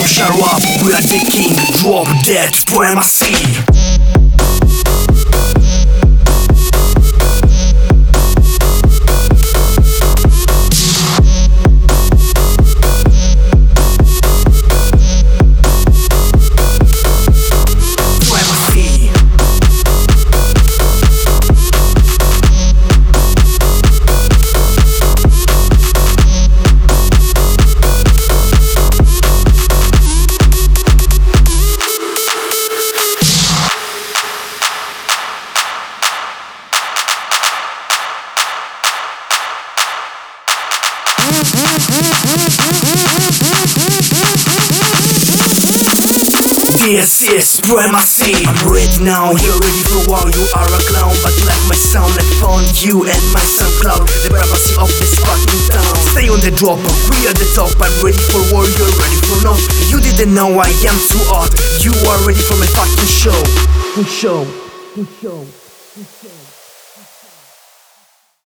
We are the king Drop dead w twoim This is Supremacy I'm now, you're ready for war You are a clown, but you like my sound I found you and my SoundCloud. The primacy of this fucking town. Stay on the drop, we are the top. I'm ready for war, you're ready for love You didn't know I am too hot. You are ready for my fucking show. Show, show, show